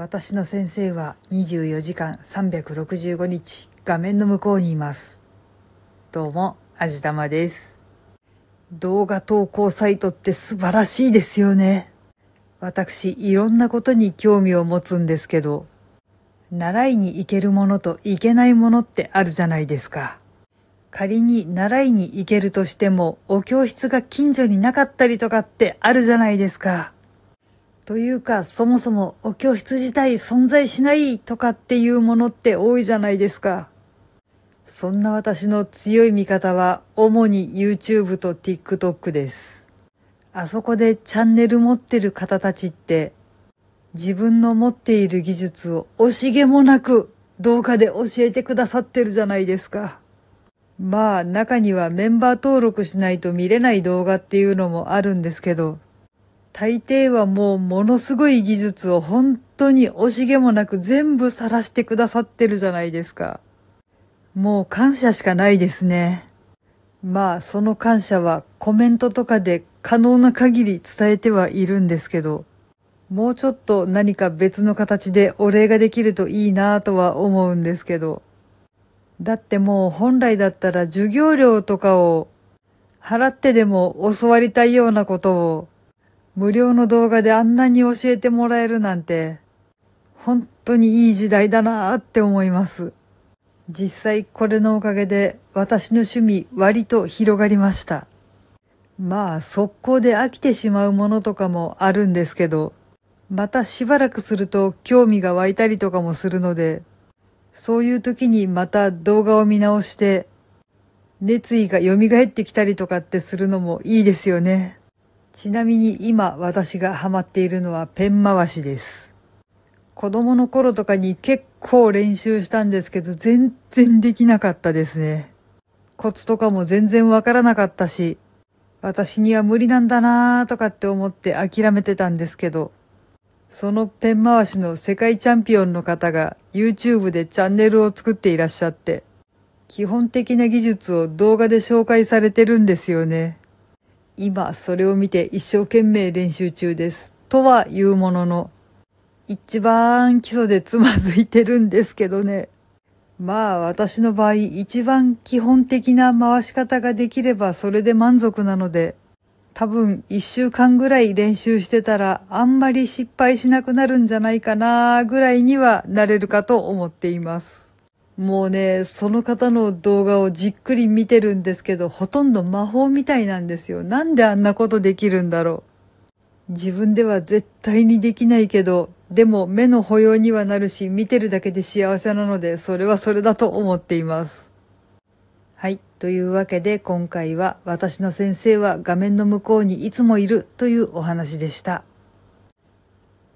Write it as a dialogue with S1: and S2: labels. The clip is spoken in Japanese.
S1: 私の先生は24時間365日画面の向こうにいます。どうも、あじたまです。動画投稿サイトって素晴らしいですよね。私、いろんなことに興味を持つんですけど、習いに行けるものと行けないものってあるじゃないですか。仮に習いに行けるとしても、お教室が近所になかったりとかってあるじゃないですか。というか、そもそもお教室自体存在しないとかっていうものって多いじゃないですか。そんな私の強い味方は、主に YouTube と TikTok です。あそこでチャンネル持ってる方たちって、自分の持っている技術を惜しげもなく動画で教えてくださってるじゃないですか。まあ、中にはメンバー登録しないと見れない動画っていうのもあるんですけど、大抵はもうものすごい技術を本当に惜しげもなく全部晒してくださってるじゃないですか。もう感謝しかないですね。まあ、その感謝はコメントとかで可能な限り伝えてはいるんですけど、もうちょっと何か別の形でお礼ができるといいなぁとは思うんですけど、だってもう本来だったら授業料とかを払ってでも教わりたいようなことを無料の動画であんなに教えてもらえるなんて、本当にいい時代だなーって思います。実際これのおかげで私の趣味割と広がりました。まあ速攻で飽きてしまうものとかもあるんですけど、またしばらくすると興味が湧いたりとかもするので、そういう時にまた動画を見直して、熱意が蘇ってきたりとかってするのもいいですよね。ちなみに今私がハマっているのはペン回しです。子供の頃とかに結構練習したんですけど全然できなかったですね。コツとかも全然わからなかったし、私には無理なんだなーとかって思って諦めてたんですけど、そのペン回しの世界チャンピオンの方が YouTube でチャンネルを作っていらっしゃって、基本的な技術を動画で紹介されてるんですよね。今それを見て一生懸命練習中です。とは言うものの、一番基礎でつまずいてるんですけどね。まあ私の場合一番基本的な回し方ができればそれで満足なので、多分一週間ぐらい練習してたらあんまり失敗しなくなるんじゃないかなぐらいにはなれるかと思っています。もうね、その方の動画をじっくり見てるんですけど、ほとんど魔法みたいなんですよ。なんであんなことできるんだろう。自分では絶対にできないけど、でも目の保養にはなるし、見てるだけで幸せなので、それはそれだと思っています。はい。というわけで今回は私の先生は画面の向こうにいつもいるというお話でした。